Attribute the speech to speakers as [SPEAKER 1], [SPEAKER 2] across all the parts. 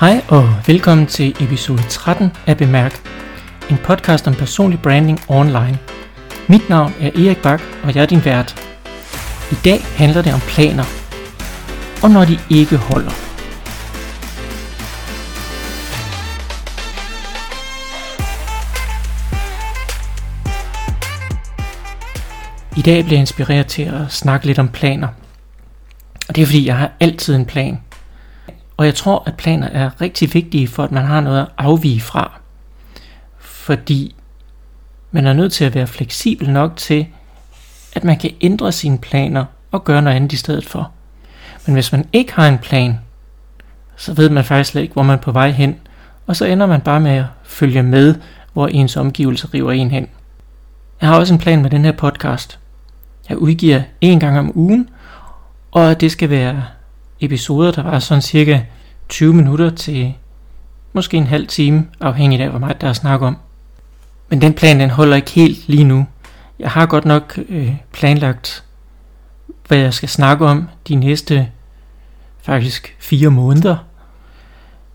[SPEAKER 1] Hej og velkommen til episode 13 af Bemærk, en podcast om personlig branding online. Mit navn er Erik Bak, og jeg er din vært. I dag handler det om planer, og når de ikke holder. I dag bliver jeg inspireret til at snakke lidt om planer. Og det er fordi, jeg har altid en plan – og jeg tror, at planer er rigtig vigtige for, at man har noget at afvige fra. Fordi man er nødt til at være fleksibel nok til, at man kan ændre sine planer og gøre noget andet i stedet for. Men hvis man ikke har en plan, så ved man faktisk slet ikke, hvor man er på vej hen, og så ender man bare med at følge med, hvor ens omgivelser river en hen. Jeg har også en plan med den her podcast. Jeg udgiver en gang om ugen, og det skal være episoder, der var sådan cirka 20 minutter til måske en halv time, afhængigt af hvor meget der er snak om. Men den plan den holder ikke helt lige nu. Jeg har godt nok øh, planlagt, hvad jeg skal snakke om de næste faktisk fire måneder.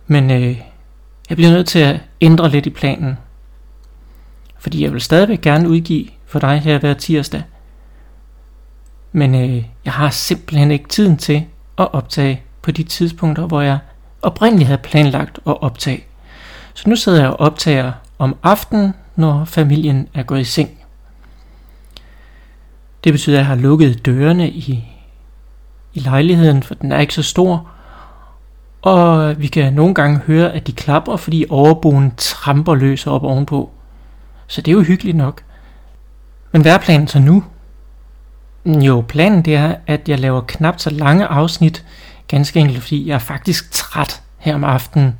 [SPEAKER 1] Men øh, jeg bliver nødt til at ændre lidt i planen. Fordi jeg vil stadigvæk gerne udgive for dig her hver tirsdag. Men øh, jeg har simpelthen ikke tiden til at optage på de tidspunkter, hvor jeg oprindeligt havde planlagt at optage. Så nu sidder jeg og optager om aftenen, når familien er gået i seng. Det betyder, at jeg har lukket dørene i, i lejligheden, for den er ikke så stor. Og vi kan nogle gange høre, at de klapper, fordi overboen tramper løs op ovenpå. Så det er jo hyggeligt nok. Men hvad er planen så nu? Jo, planen det er, at jeg laver knap så lange afsnit, ganske enkelt fordi jeg er faktisk træt her om aftenen.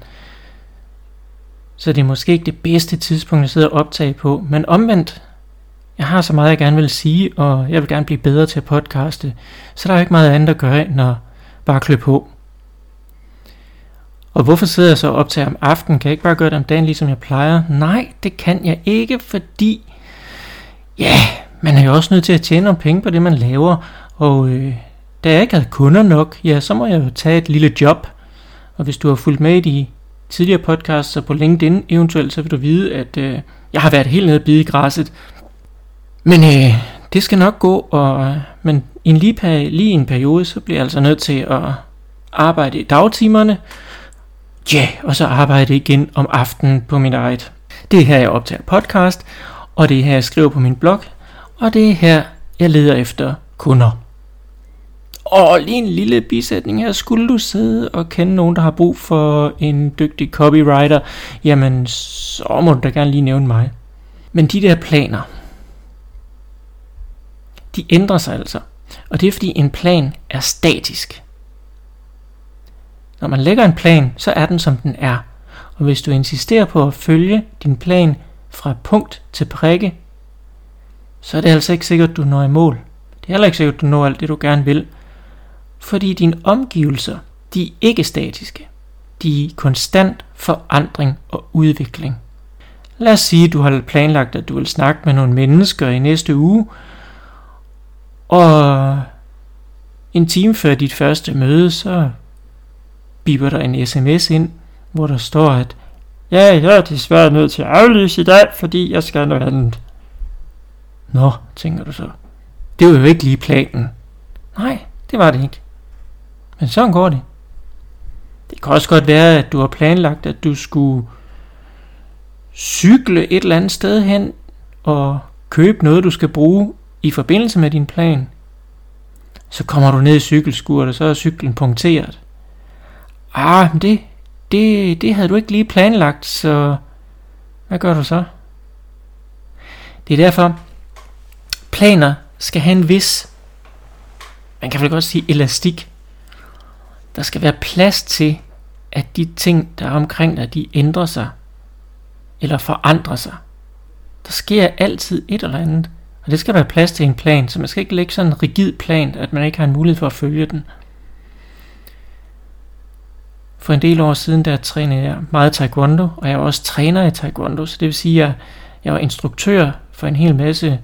[SPEAKER 1] Så det er måske ikke det bedste tidspunkt at sidde og optage på, men omvendt, jeg har så meget jeg gerne vil sige, og jeg vil gerne blive bedre til at podcaste, så der er ikke meget andet at gøre end at bare klø på. Og hvorfor sidder jeg så og optager om aftenen? Kan jeg ikke bare gøre det om dagen, ligesom jeg plejer? Nej, det kan jeg ikke, fordi... Ja, man er jo også nødt til at tjene nogle penge på det, man laver. Og øh, da jeg ikke havde kunder nok, ja, så må jeg jo tage et lille job. Og hvis du har fulgt med i de tidligere podcasts og på LinkedIn eventuelt, så vil du vide, at øh, jeg har været helt nede bide i græsset. Men øh, det skal nok gå, og, men i en lige, lige en periode, så bliver jeg altså nødt til at arbejde i dagtimerne, ja, yeah, og så arbejde igen om aftenen på mit eget. Det er her, jeg optager podcast, og det er her, jeg skriver på min blog, og det er her, jeg leder efter kunder. Og lige en lille bisætning her. Skulle du sidde og kende nogen, der har brug for en dygtig copywriter, jamen så må du da gerne lige nævne mig. Men de der planer, de ændrer sig altså. Og det er fordi en plan er statisk. Når man lægger en plan, så er den som den er. Og hvis du insisterer på at følge din plan fra punkt til prikke, så er det altså ikke sikkert, du når i mål. Det er heller ikke sikkert, du når alt det, du gerne vil. Fordi dine omgivelser, de er ikke statiske. De er konstant forandring og udvikling. Lad os sige, at du har planlagt, at du vil snakke med nogle mennesker i næste uge, og en time før dit første møde, så biber der en sms ind, hvor der står, at ja, jeg er desværre nødt til at aflyse i dag, fordi jeg skal noget andet. Nå, tænker du så. Det var jo ikke lige planen. Nej, det var det ikke. Men sådan går det. Det kan også godt være, at du har planlagt, at du skulle cykle et eller andet sted hen og købe noget, du skal bruge i forbindelse med din plan. Så kommer du ned i cykelskuret, og så er cyklen punkteret. Ah, men det, det, det havde du ikke lige planlagt, så hvad gør du så? Det er derfor, planer skal have en vis, man kan vel godt sige elastik. Der skal være plads til, at de ting, der er omkring dig, de ændrer sig, eller forandrer sig. Der sker altid et eller andet, og det skal være plads til en plan, så man skal ikke lægge sådan en rigid plan, at man ikke har en mulighed for at følge den. For en del år siden, der trænede jeg meget taekwondo, og jeg var også træner i taekwondo, så det vil sige, at jeg var instruktør for en hel masse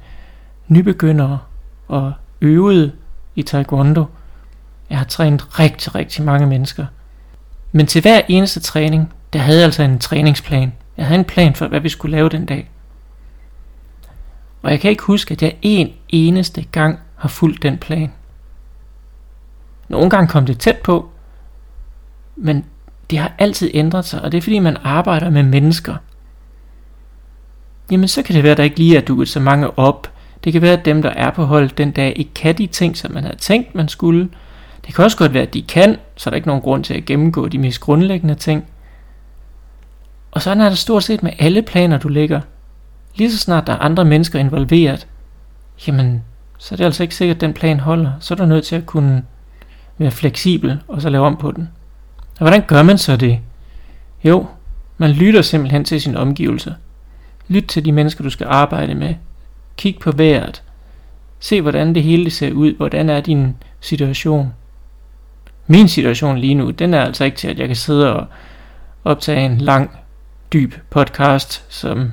[SPEAKER 1] nybegyndere og øvede i taekwondo. Jeg har trænet rigtig, rigtig mange mennesker. Men til hver eneste træning, der havde jeg altså en træningsplan. Jeg havde en plan for, hvad vi skulle lave den dag. Og jeg kan ikke huske, at jeg en eneste gang har fulgt den plan. Nogle gange kom det tæt på, men det har altid ændret sig, og det er fordi man arbejder med mennesker. Jamen så kan det være, at der ikke lige er duet så mange op. Det kan være, at dem, der er på hold den dag, ikke kan de ting, som man havde tænkt, man skulle. Det kan også godt være, at de kan, så er der ikke nogen grund til at gennemgå de mest grundlæggende ting. Og sådan er det stort set med alle planer, du lægger. Lige så snart der er andre mennesker involveret, jamen, så er det altså ikke sikkert, at den plan holder. Så er du nødt til at kunne være fleksibel, og så lave om på den. Og hvordan gør man så det? Jo, man lytter simpelthen til sin omgivelser. Lyt til de mennesker, du skal arbejde med. Kig på vejret. Se, hvordan det hele ser ud. Hvordan er din situation? Min situation lige nu, den er altså ikke til, at jeg kan sidde og optage en lang, dyb podcast, som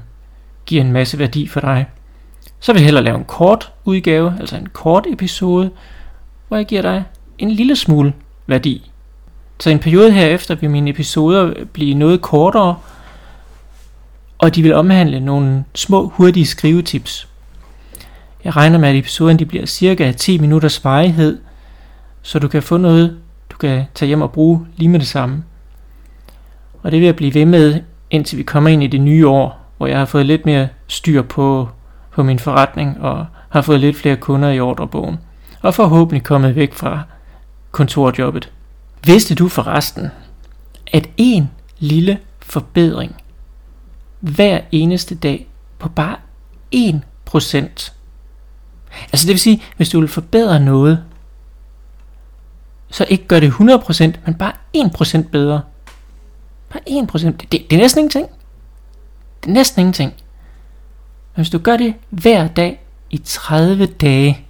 [SPEAKER 1] giver en masse værdi for dig. Så vil jeg hellere lave en kort udgave, altså en kort episode, hvor jeg giver dig en lille smule værdi. Så en periode herefter vil mine episoder blive noget kortere, og de vil omhandle nogle små, hurtige skrivetips. Jeg regner med, at episoden de bliver cirka 10 minutters varighed, så du kan få noget, du kan tage hjem og bruge lige med det samme. Og det vil jeg blive ved med, indtil vi kommer ind i det nye år, hvor jeg har fået lidt mere styr på, på min forretning og har fået lidt flere kunder i ordrebogen. Og forhåbentlig kommet væk fra kontorjobbet. Vidste du forresten, at en lille forbedring hver eneste dag på bare 1%. Altså det vil sige, hvis du vil forbedre noget, så ikke gør det 100%, men bare 1% bedre. Bare 1%. Det, det, det er næsten ingenting. Det er næsten ingenting. Men hvis du gør det hver dag i 30 dage,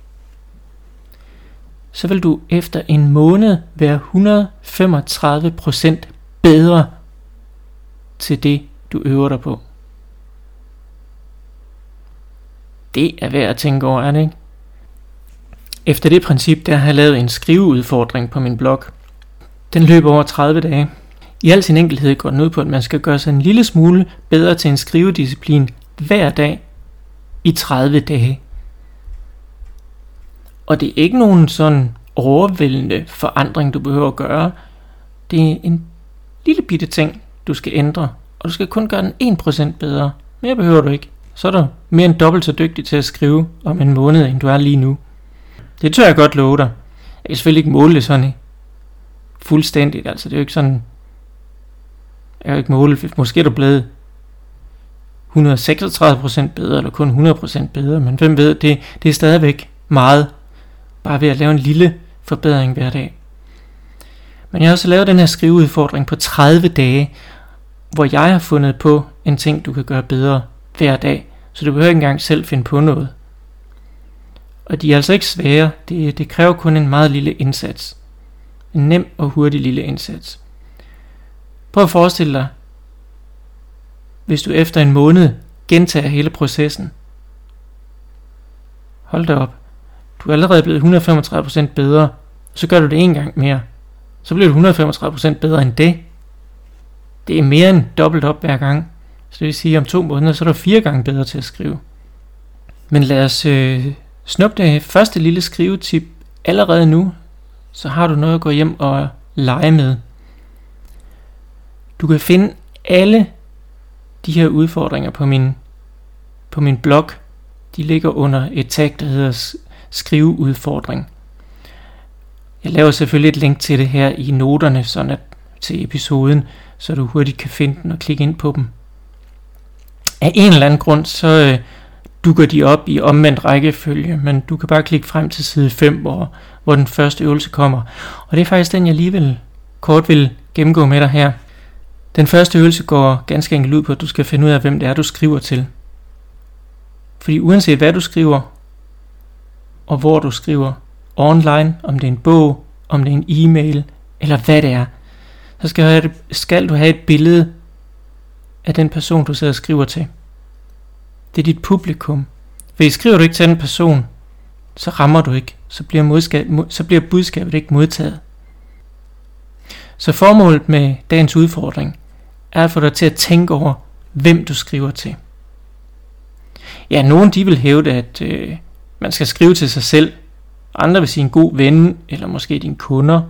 [SPEAKER 1] så vil du efter en måned være 135% bedre til det, du øver dig på. Det er værd at tænke over, er det ikke? Efter det princip, der har jeg lavet en skriveudfordring på min blog. Den løber over 30 dage. I al sin enkelhed går den ud på, at man skal gøre sig en lille smule bedre til en skrivedisciplin hver dag i 30 dage. Og det er ikke nogen sådan overvældende forandring, du behøver at gøre. Det er en lille bitte ting, du skal ændre, og du skal kun gøre den 1% bedre. Mere behøver du ikke. Så er du mere end dobbelt så dygtig til at skrive om en måned, end du er lige nu. Det tør jeg godt love dig. Jeg kan selvfølgelig ikke måle det sådan fuldstændigt. Altså det er jo ikke sådan... Jeg kan ikke måle, måske er du blevet 136% bedre, eller kun 100% bedre, men hvem ved, det, det er stadigvæk meget, bare ved at lave en lille forbedring hver dag. Men jeg har også lavet den her skriveudfordring på 30 dage, hvor jeg har fundet på en ting, du kan gøre bedre hver dag, så du behøver ikke engang selv finde på noget. Og de er altså ikke svære, det, det kræver kun en meget lille indsats. En nem og hurtig lille indsats. Prøv at forestille dig, hvis du efter en måned gentager hele processen. Hold da op. Du er allerede blevet 135% bedre, så gør du det en gang mere. Så bliver du 135% bedre end det. Det er mere end dobbelt op hver gang. Så det vil sige, at om to måneder, så er du fire gange bedre til at skrive. Men lad os øh, snuppe det første lille skrivetip allerede nu, så har du noget at gå hjem og lege med. Du kan finde alle de her udfordringer på min, på min blog. De ligger under et tag, der hedder skriveudfordring. Jeg laver selvfølgelig et link til det her i noterne, sådan at til episoden, så du hurtigt kan finde den og klikke ind på dem. Af en eller anden grund, så øh, dukker de op i omvendt rækkefølge, men du kan bare klikke frem til side 5, hvor, hvor den første øvelse kommer. Og det er faktisk den, jeg alligevel kort vil gennemgå med dig her. Den første øvelse går ganske enkelt ud på, at du skal finde ud af, hvem det er, du skriver til. Fordi uanset hvad du skriver, og hvor du skriver, online, om det er en bog, om det er en e-mail, eller hvad det er, så skal, skal du have et billede af den person, du sidder og skriver til. Det er dit publikum. Fordi skriver du ikke til den person, så rammer du ikke. Så bliver, modskab, så bliver budskabet ikke modtaget. Så formålet med dagens udfordring er at få dig til at tænke over, hvem du skriver til. Ja, nogen de vil hævde, at øh, man skal skrive til sig selv. Andre vil sige en god ven, eller måske dine kunder.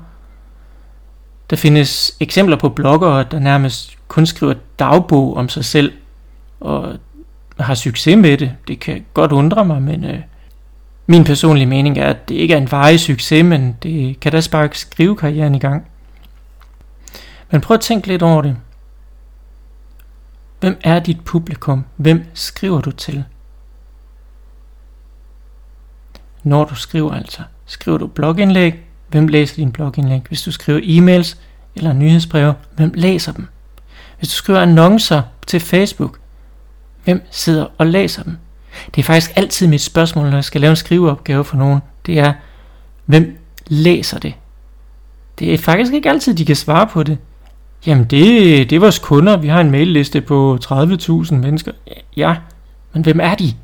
[SPEAKER 1] Der findes eksempler på bloggere, der nærmest kun skriver dagbog om sig selv, og har succes med det. Det kan godt undre mig, men øh, min personlige mening er, at det ikke er en varig succes, men det kan da sparke skrivekarrieren i gang. Men prøv at tænke lidt over det. Hvem er dit publikum? Hvem skriver du til? Når du skriver altså. Skriver du blogindlæg? Hvem læser din blogindlæg? Hvis du skriver e-mails eller nyhedsbreve, hvem læser dem? Hvis du skriver annoncer til Facebook, hvem sidder og læser dem? Det er faktisk altid mit spørgsmål, når jeg skal lave en skriveopgave for nogen. Det er, hvem læser det? Det er faktisk ikke altid, de kan svare på det. Jamen, det, det er vores kunder. Vi har en mailliste på 30.000 mennesker. Ja, men hvem er de?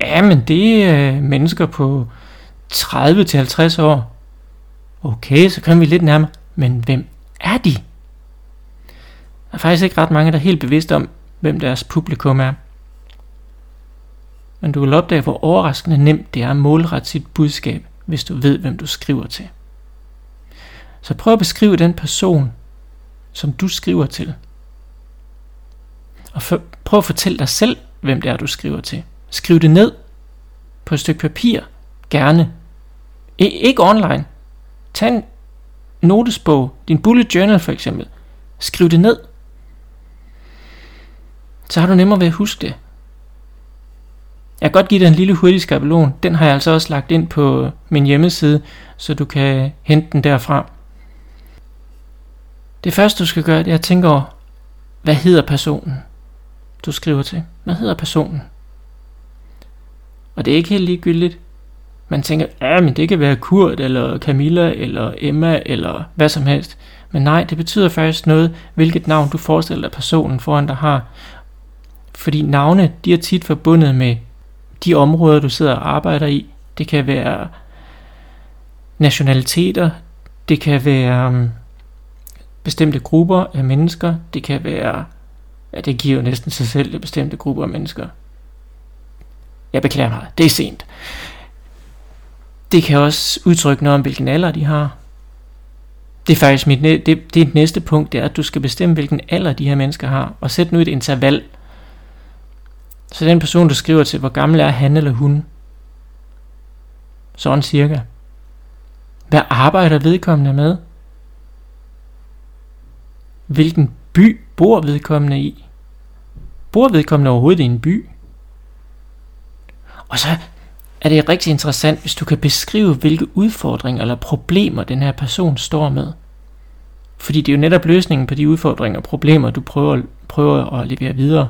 [SPEAKER 1] Ja, men det er mennesker på 30-50 år. Okay, så kommer vi lidt nærmere. Men hvem er de? Der er faktisk ikke ret mange, der er helt bevidste om, hvem deres publikum er. Men du vil opdage, hvor overraskende nemt det er at målrette sit budskab, hvis du ved, hvem du skriver til. Så prøv at beskrive den person, som du skriver til. Og for, prøv at fortælle dig selv, hvem det er, du skriver til. Skriv det ned på et stykke papir, gerne. I, ikke online. Tag en notesbog, din bullet journal for eksempel. Skriv det ned. Så har du nemmere ved at huske det. Jeg kan godt give dig en lille hurtig skabelon. Den har jeg altså også lagt ind på min hjemmeside, så du kan hente den derfra. Det første du skal gøre, det er at tænke over, hvad hedder personen, du skriver til? Hvad hedder personen? Og det er ikke helt ligegyldigt. Man tænker, ja, men det kan være Kurt, eller Camilla, eller Emma, eller hvad som helst. Men nej, det betyder faktisk noget, hvilket navn du forestiller dig personen foran dig har. Fordi navne, de er tit forbundet med de områder, du sidder og arbejder i. Det kan være nationaliteter, det kan være mm, bestemte grupper af mennesker, det kan være, ja det giver jo næsten sig selv, det bestemte grupper af mennesker. Jeg beklager mig, det er sent. Det kan også udtrykke noget om, hvilken alder de har. Det er faktisk mit, det, det er et næste punkt, det er, at du skal bestemme, hvilken alder de her mennesker har, og sæt nu et interval. Så den person, du skriver til, hvor gammel er han eller hun? Sådan cirka. Hvad arbejder vedkommende med? Hvilken by bor vedkommende i? Bor vedkommende overhovedet i en by? Og så er det rigtig interessant, hvis du kan beskrive, hvilke udfordringer eller problemer den her person står med. Fordi det er jo netop løsningen på de udfordringer og problemer, du prøver, prøver at levere videre.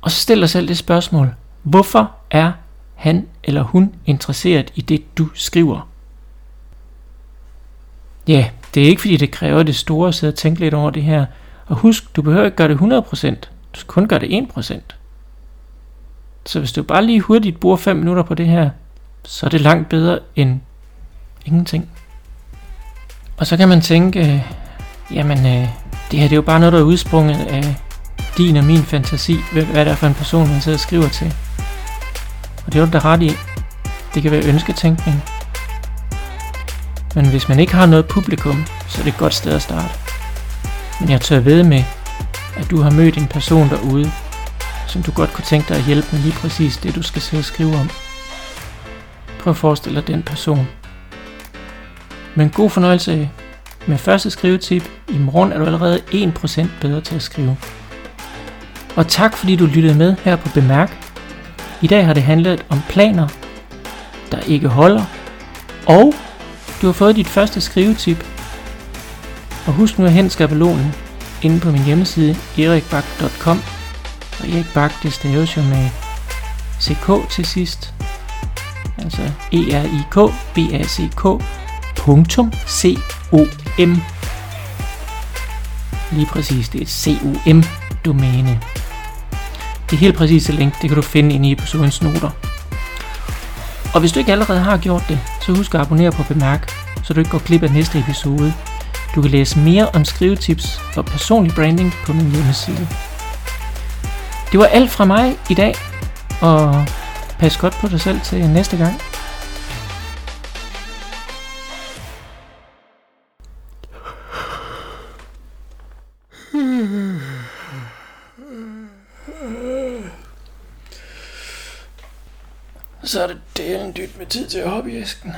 [SPEAKER 1] Og så stiller dig selv det spørgsmål, hvorfor er han eller hun interesseret i det, du skriver? Ja, det er ikke fordi det kræver det store at sidde og tænke lidt over det her. Og husk, du behøver ikke gøre det 100%, du skal kun gøre det 1%. Så hvis du bare lige hurtigt bruger 5 minutter på det her, så er det langt bedre end ingenting. Og så kan man tænke, øh, jamen øh, det her det er jo bare noget, der er udsprunget af din og min fantasi, hvad det er for en person, man sidder og skriver til. Og det er jo da ret i. Det kan være ønsketænkning. Men hvis man ikke har noget publikum, så er det et godt sted at starte. Men jeg tør ved med, at du har mødt en person derude, som du godt kunne tænke dig at hjælpe med lige præcis det, du skal sidde og skrive om. Prøv at forestille dig den person. Men god fornøjelse med første skrivetip. I morgen er du allerede 1% bedre til at skrive. Og tak fordi du lyttede med her på Bemærk. I dag har det handlet om planer, der ikke holder, og du har fået dit første skrivetip. Og husk nu at hente skabelonen inde på min hjemmeside erikbak.com og Erik Bak, det staves jo med CK til sidst. Altså E-R-I-K B-A-C-K punktum C-O-M. Lige præcis, det er et C-O-M-domæne. Det helt præcise link, det kan du finde inde i episodens noter. Og hvis du ikke allerede har gjort det, så husk at abonnere på Bemærk, så du ikke går glip af næste episode. Du kan læse mere om skrivetips og personlig branding på min hjemmeside. Det var alt fra mig i dag, og pas godt på dig selv til næste gang. Så er det delen dybt med tid til hobbyæsken.